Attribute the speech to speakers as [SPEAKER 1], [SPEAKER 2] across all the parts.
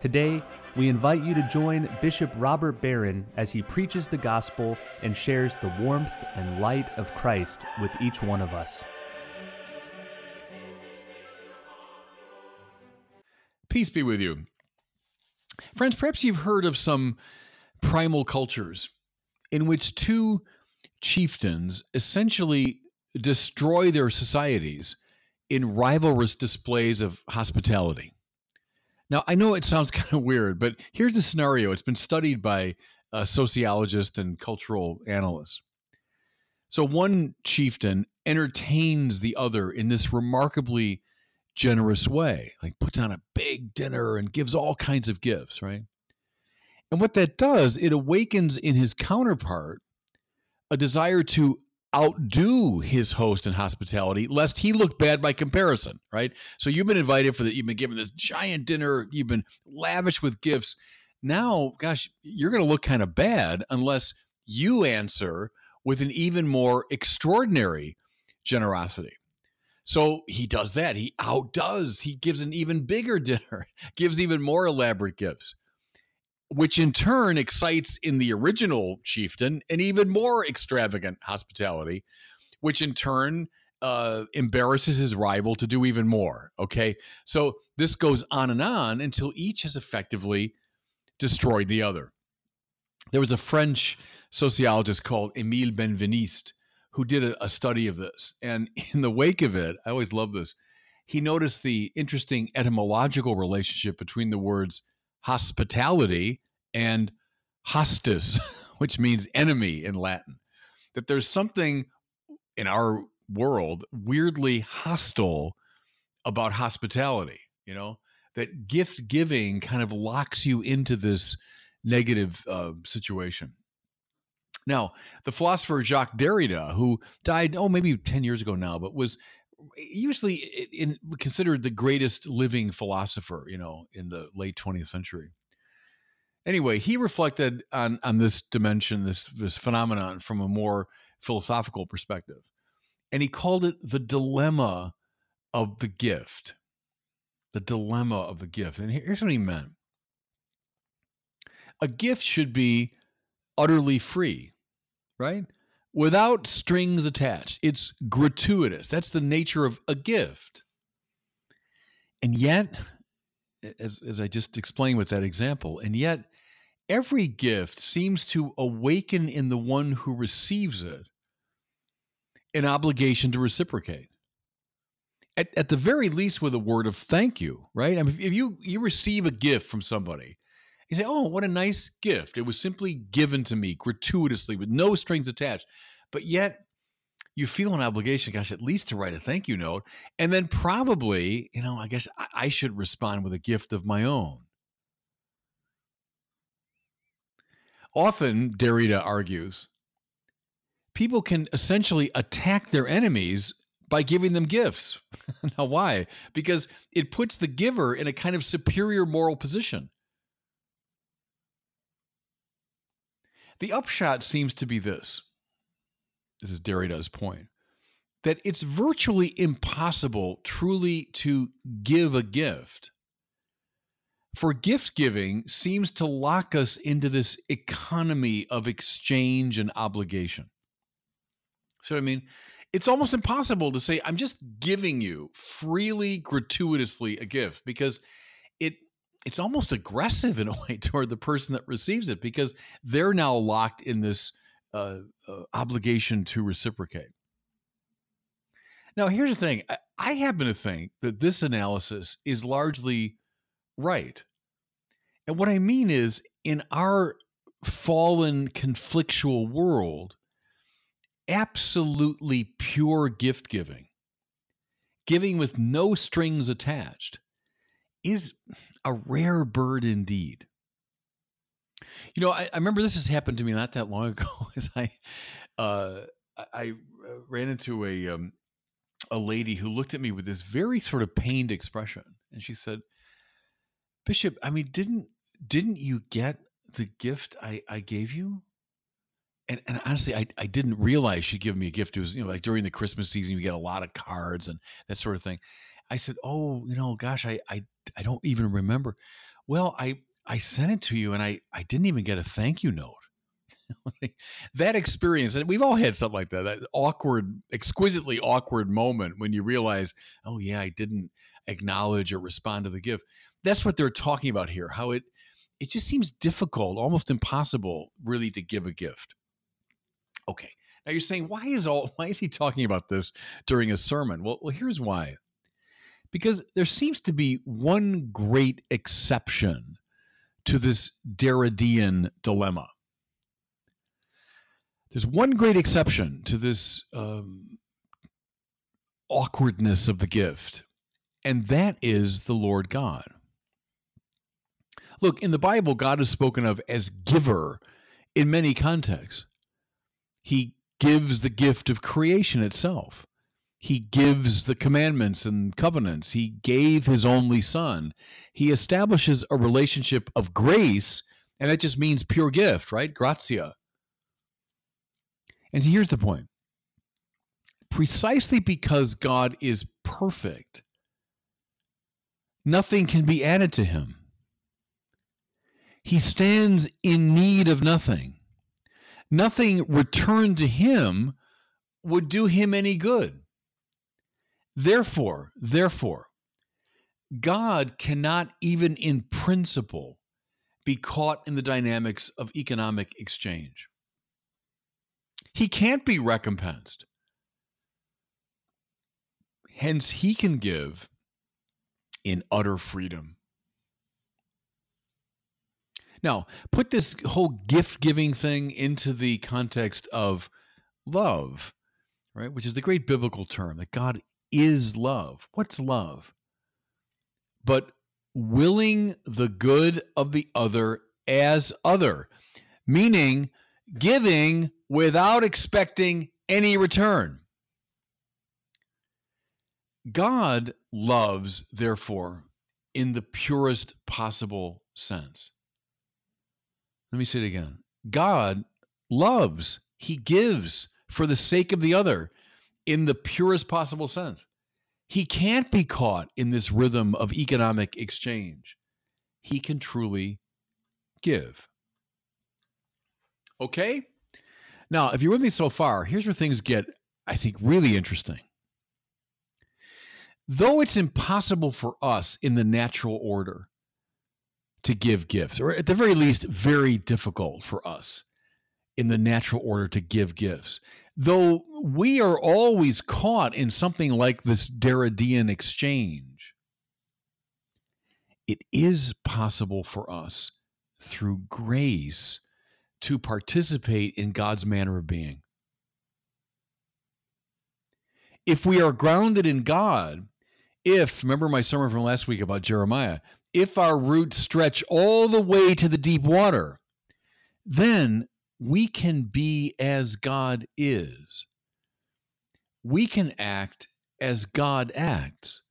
[SPEAKER 1] Today, we invite you to join Bishop Robert Barron as he preaches the gospel and shares the warmth and light of Christ with each one of us.
[SPEAKER 2] Peace be with you. Friends, perhaps you've heard of some primal cultures in which two chieftains essentially destroy their societies in rivalrous displays of hospitality. Now, I know it sounds kind of weird, but here's the scenario. It's been studied by uh, sociologists and cultural analysts. So, one chieftain entertains the other in this remarkably generous way, like puts on a big dinner and gives all kinds of gifts, right? And what that does, it awakens in his counterpart a desire to outdo his host in hospitality, lest he look bad by comparison, right? So you've been invited for that, you've been given this giant dinner, you've been lavish with gifts. Now, gosh, you're going to look kind of bad unless you answer with an even more extraordinary generosity. So he does that. He outdoes. He gives an even bigger dinner, gives even more elaborate gifts which in turn excites in the original chieftain an even more extravagant hospitality, which in turn uh, embarrasses his rival to do even more. Okay. So this goes on and on until each has effectively destroyed the other. There was a French sociologist called Emile Benveniste who did a, a study of this. And in the wake of it, I always love this, he noticed the interesting etymological relationship between the words hospitality and hostis, which means enemy in Latin. That there's something in our world weirdly hostile about hospitality, you know, that gift giving kind of locks you into this negative uh, situation. Now, the philosopher Jacques Derrida, who died, oh, maybe 10 years ago now, but was usually in, considered the greatest living philosopher, you know, in the late 20th century. Anyway, he reflected on on this dimension, this this phenomenon from a more philosophical perspective. And he called it the dilemma of the gift. The dilemma of the gift. And here's what he meant. A gift should be utterly free, right? without strings attached. It's gratuitous. That's the nature of a gift. And yet, as, as I just explained with that example, and yet every gift seems to awaken in the one who receives it an obligation to reciprocate. At, at the very least, with a word of thank you, right? I mean, if you, you receive a gift from somebody, you say, oh, what a nice gift. It was simply given to me gratuitously with no strings attached. But yet, you feel an obligation, gosh, at least to write a thank you note. And then probably, you know, I guess I should respond with a gift of my own. Often, Derrida argues, people can essentially attack their enemies by giving them gifts. now, why? Because it puts the giver in a kind of superior moral position. The upshot seems to be this this is Derrida's point that it's virtually impossible truly to give a gift. For gift giving seems to lock us into this economy of exchange and obligation. So, I mean, it's almost impossible to say, I'm just giving you freely, gratuitously a gift because it it's almost aggressive in a way toward the person that receives it because they're now locked in this uh, obligation to reciprocate. Now, here's the thing I, I happen to think that this analysis is largely right. And what I mean is, in our fallen, conflictual world, absolutely pure gift giving, giving with no strings attached, is a rare bird indeed. You know, I, I, remember this has happened to me not that long ago. As I, uh, I ran into a um, a lady who looked at me with this very sort of pained expression, and she said, "Bishop, I mean, didn't didn't you get the gift I, I gave you?" And, and honestly, I, I didn't realize she'd me a gift. It was you know like during the Christmas season, you get a lot of cards and that sort of thing. I said, "Oh, you know, gosh, I I, I don't even remember." Well, I I sent it to you, and I I didn't even get a thank you note. that experience, and we've all had something like that, that awkward, exquisitely awkward moment when you realize, oh yeah, I didn't acknowledge or respond to the gift. That's what they're talking about here. How it it just seems difficult, almost impossible, really, to give a gift. Okay. Now you're saying, why is all why is he talking about this during a sermon? Well, well, here's why because there seems to be one great exception to this Derridean dilemma. There's one great exception to this um, awkwardness of the gift, and that is the Lord God. Look, in the Bible, God is spoken of as giver in many contexts. He gives the gift of creation itself. He gives the commandments and covenants. He gave his only son. He establishes a relationship of grace, and that just means pure gift, right? Gratia. And here's the point precisely because God is perfect, nothing can be added to him. He stands in need of nothing. Nothing returned to him would do him any good. Therefore, therefore, God cannot even in principle be caught in the dynamics of economic exchange. He can't be recompensed. Hence, he can give in utter freedom. Now, put this whole gift giving thing into the context of love, right? Which is the great biblical term that God is love. What's love? But willing the good of the other as other, meaning giving without expecting any return. God loves, therefore, in the purest possible sense. Let me say it again. God loves, He gives for the sake of the other in the purest possible sense. He can't be caught in this rhythm of economic exchange. He can truly give. Okay? Now, if you're with me so far, here's where things get, I think, really interesting. Though it's impossible for us in the natural order to give gifts, or at the very least, very difficult for us in the natural order to give gifts, though we are always caught in something like this Derridean exchange, it is possible for us through grace to participate in God's manner of being. If we are grounded in God, if, remember my sermon from last week about Jeremiah, if our roots stretch all the way to the deep water, then we can be as God is. We can act as God acts.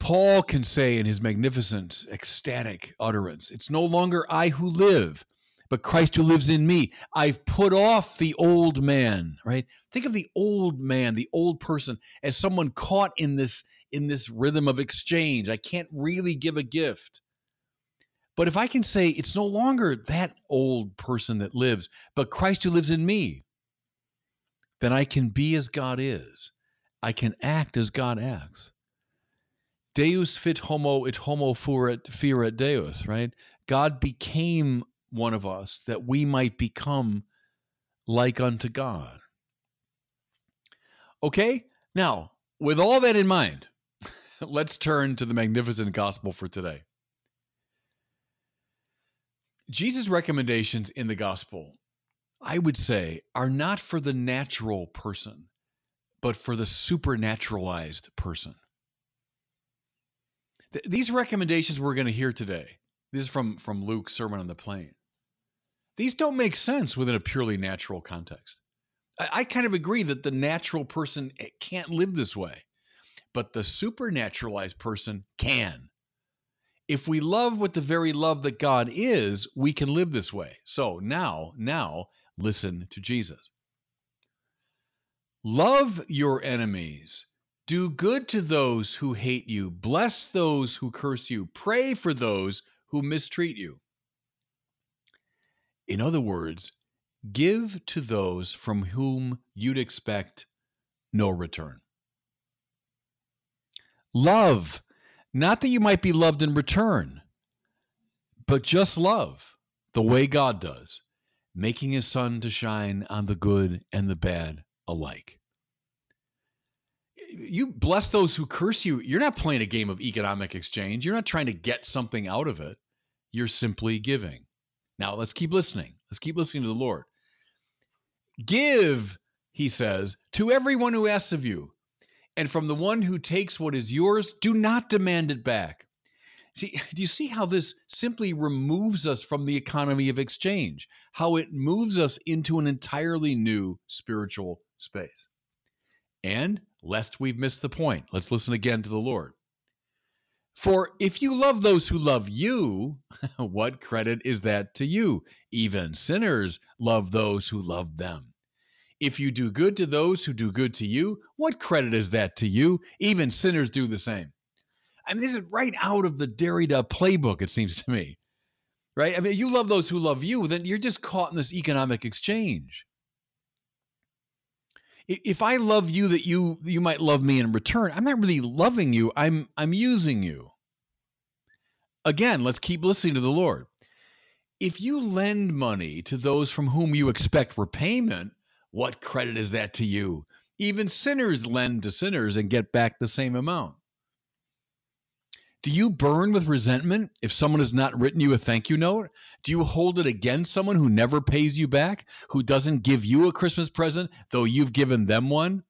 [SPEAKER 2] Paul can say in his magnificent, ecstatic utterance, It's no longer I who live, but Christ who lives in me. I've put off the old man, right? Think of the old man, the old person, as someone caught in this in this rhythm of exchange. I can't really give a gift. But if I can say it's no longer that old person that lives, but Christ who lives in me, then I can be as God is. I can act as God acts. Deus fit homo et homo fuerit fieret Deus, right? God became one of us that we might become like unto God. Okay? Now, with all that in mind, let's turn to the magnificent gospel for today. Jesus' recommendations in the gospel, I would say, are not for the natural person, but for the supernaturalized person. Th- these recommendations we're going to hear today, this is from, from Luke's Sermon on the Plain. these don't make sense within a purely natural context. I, I kind of agree that the natural person eh, can't live this way, but the supernaturalized person can. If we love with the very love that God is, we can live this way. So now, now, listen to Jesus. Love your enemies. Do good to those who hate you. Bless those who curse you. Pray for those who mistreat you. In other words, give to those from whom you'd expect no return. Love, not that you might be loved in return, but just love the way God does, making his sun to shine on the good and the bad alike. You bless those who curse you. You're not playing a game of economic exchange. You're not trying to get something out of it. You're simply giving. Now, let's keep listening. Let's keep listening to the Lord. Give, he says, to everyone who asks of you. And from the one who takes what is yours, do not demand it back. See, do you see how this simply removes us from the economy of exchange? How it moves us into an entirely new spiritual space. And lest we've missed the point, let's listen again to the Lord. For if you love those who love you, what credit is that to you? Even sinners love those who love them. If you do good to those who do good to you, what credit is that to you? Even sinners do the same. I mean, this is right out of the Derrida playbook, it seems to me. Right? I mean, you love those who love you, then you're just caught in this economic exchange. If I love you that you you might love me in return, I'm not really loving you. I'm I'm using you. Again, let's keep listening to the Lord. If you lend money to those from whom you expect repayment, what credit is that to you? Even sinners lend to sinners and get back the same amount. Do you burn with resentment if someone has not written you a thank you note? Do you hold it against someone who never pays you back, who doesn't give you a Christmas present, though you've given them one?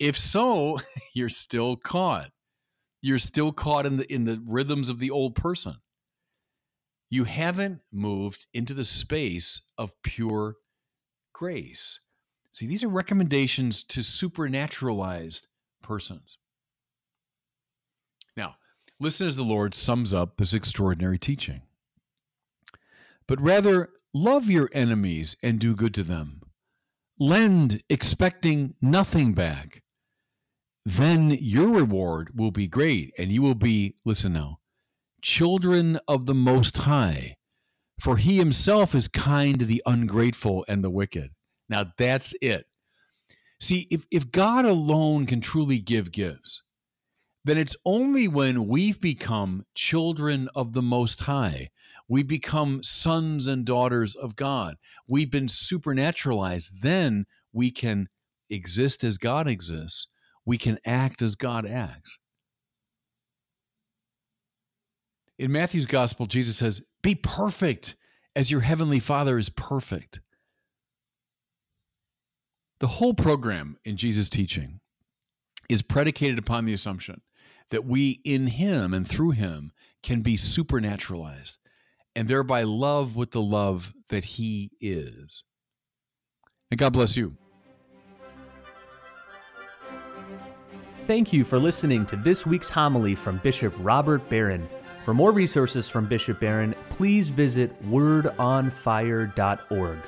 [SPEAKER 2] If so, you're still caught. You're still caught in the in the rhythms of the old person. You haven't moved into the space of pure grace. See, these are recommendations to supernaturalized persons. Now, listen as the Lord sums up this extraordinary teaching. But rather, love your enemies and do good to them. Lend, expecting nothing back then your reward will be great and you will be, listen now, children of the Most High, for he himself is kind to the ungrateful and the wicked. Now that's it. See, if, if God alone can truly give gives, then it's only when we've become children of the Most High, we become sons and daughters of God, we've been supernaturalized, then we can exist as God exists we can act as God acts. In Matthew's gospel, Jesus says, Be perfect as your heavenly Father is perfect. The whole program in Jesus' teaching is predicated upon the assumption that we, in Him and through Him, can be supernaturalized and thereby love with the love that He is. And God bless you.
[SPEAKER 1] Thank you for listening to this week's homily from Bishop Robert Barron. For more resources from Bishop Barron, please visit wordonfire.org.